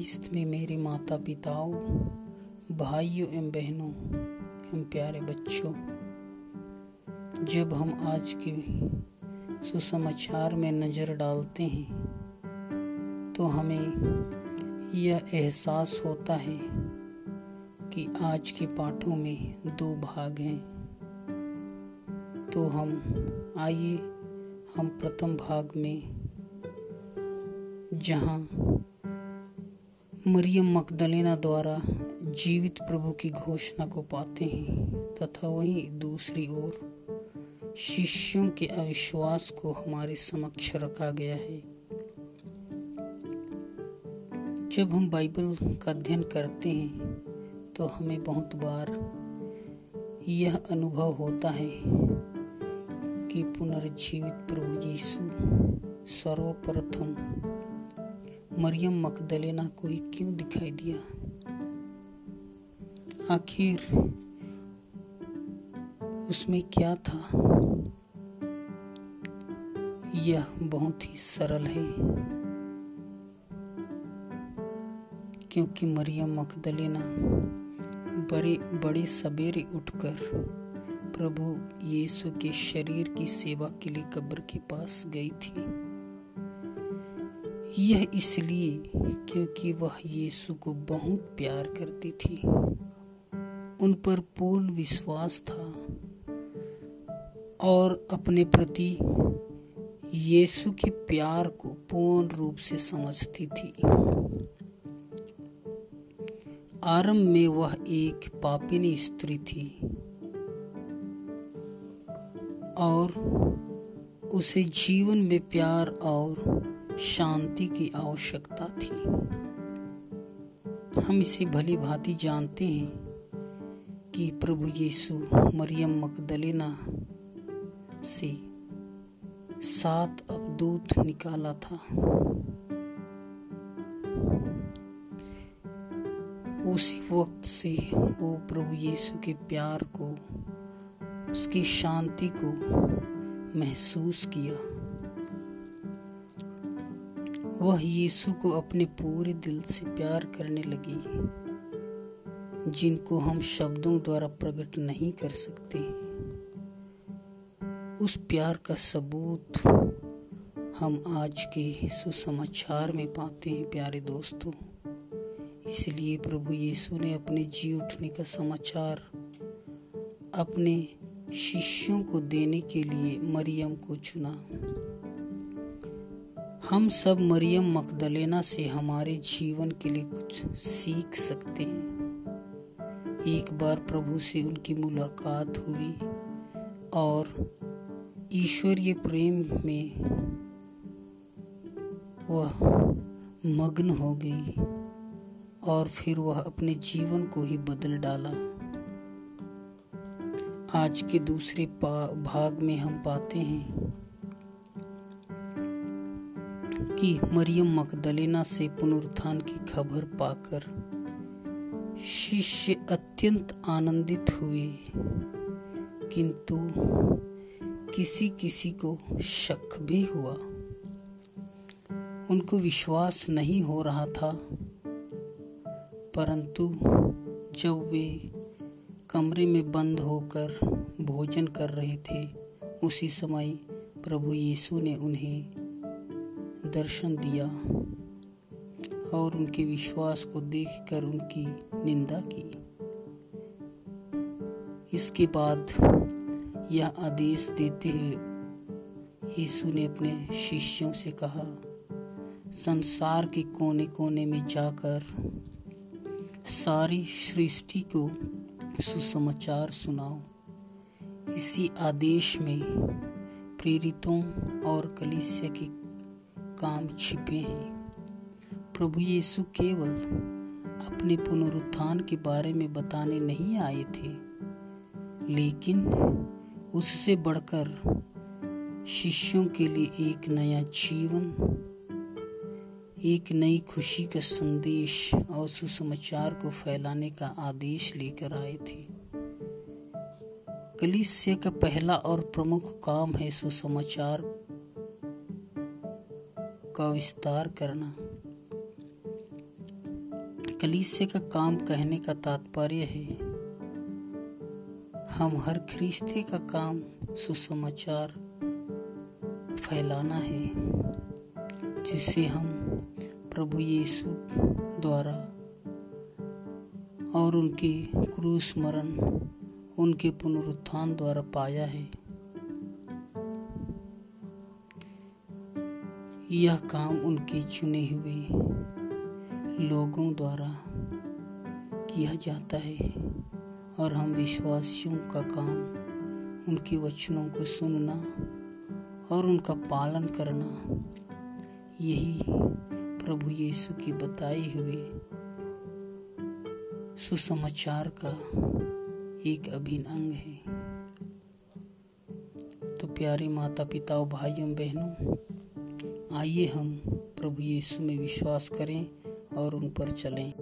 ख्रीस्त में मेरे माता पिताओं भाइयों एवं बहनों, एवं प्यारे बच्चों, जब हम आज के सुसमाचार में नज़र डालते हैं तो हमें यह एहसास होता है कि आज के पाठों में दो भाग हैं। तो हम, आइए हम प्रथम भाग में, जहाँ मरियम मकदलेना द्वारा जीवित प्रभु की घोषणा को पाते हैं, तथा वहीं दूसरी ओर शिष्यों के अविश्वास को हमारे समक्ष रखा गया है। जब हम बाइबल का अध्ययन करते हैं तो हमें बहुत बार यह अनुभव होता है कि पुनर्जीवित प्रभु यीशु सर्वप्रथम मरियम मकदलेना को क्यों दिखाई दिया? आखिर उसमें क्या था? यह बहुत ही सरल है। क्योंकि मरियम मकदलेना बड़े बड़े सवेरे उठकर प्रभु यीशु के शरीर की सेवा के लिए कब्र के पास गई थी। यह इसलिए क्योंकि वह यीशु को बहुत प्यार करती थी। उन पर पूर्ण विश्वास था और अपने प्रति यीशु के प्यार को पूर्ण रूप से समझती थी। आरंभ में वह एक पापिनी स्त्री थी और उसे जीवन में प्यार और शांति की आवश्यकता थी। हम इसे भली भांति जानते हैं कि प्रभु यीशु मरियम मकदलेना से सात अवदूत निकाला था। उसी वक्त से वो प्रभु यीशु के प्यार को, उसकी शांति को महसूस किया। वह यीशु को अपने पूरे दिल से प्यार करने लगी, जिनको हम शब्दों द्वारा प्रकट नहीं कर सकते। उस प्यार का सबूत हम आज के सुसमाचार में पाते हैं, प्यारे दोस्तों। इसलिए प्रभु यीशु ने अपने जी उठने का समाचार अपने शिष्यों को देने के लिए मरियम को चुना। हम सब मरियम मकदलेना से हमारे जीवन के लिए कुछ सीख सकते हैं। एक बार प्रभु से उनकी मुलाकात हुई और ईश्वरीय प्रेम में वह मग्न हो गई और फिर वह अपने जीवन को ही बदल डाला। आज के दूसरे भाग में हम पाते हैं कि मरियम मकदलेना से पुनरुत्थान की खबर पाकर शिष्य अत्यंत आनंदित हुए। किंतु किसी किसी को शक भी हुआ। उनको विश्वास नहीं हो रहा था, परंतु जब वे कमरे में बंद होकर भोजन कर रहे थे, उसी समय प्रभु यीशु ने उन्हें दर्शन दिया और उनके विश्वास को देखकर उनकी निंदा की। इसके बाद यह आदेश देते हुए यीशु ने अपने शिष्यों से कहा, संसार के कोने कोने में जाकर सारी सृष्टि को सुसमाचार सुनाओ। इसी आदेश में प्रेरितों और कलिसिया की काम छिपे हैं। प्रभु यीशु केवल अपने पुनरुत्थान के बारे में बताने नहीं आए थे, लेकिन उससे बढ़कर शिष्यों के लिए एक नया जीवन, एक नई खुशी का संदेश और सुसमाचार को फैलाने का आदेश लेकर आए थे। कलिसिया का पहला और प्रमुख काम है सुसमाचार का विस्तार करना। कलीसे का काम कहने का तात्पर्य है, हम हर ख्रिस्ती का काम सुसमाचार फैलाना है जिससे हम प्रभु यीशु द्वारा और उनके क्रूस मरण, उनके पुनरुत्थान द्वारा पाया है। यह काम उनके चुने हुए लोगों द्वारा किया जाता है और हम विश्वासियों का काम उनके वचनों को सुनना और उनका पालन करना, यही प्रभु यीशु की बताई हुई सुसमाचार का एक अभिन्न अंग है। तो प्यारे माता पिताओं भाइयों, बहनों आइए हम प्रभु यीशु में विश्वास करें और उन पर चलें।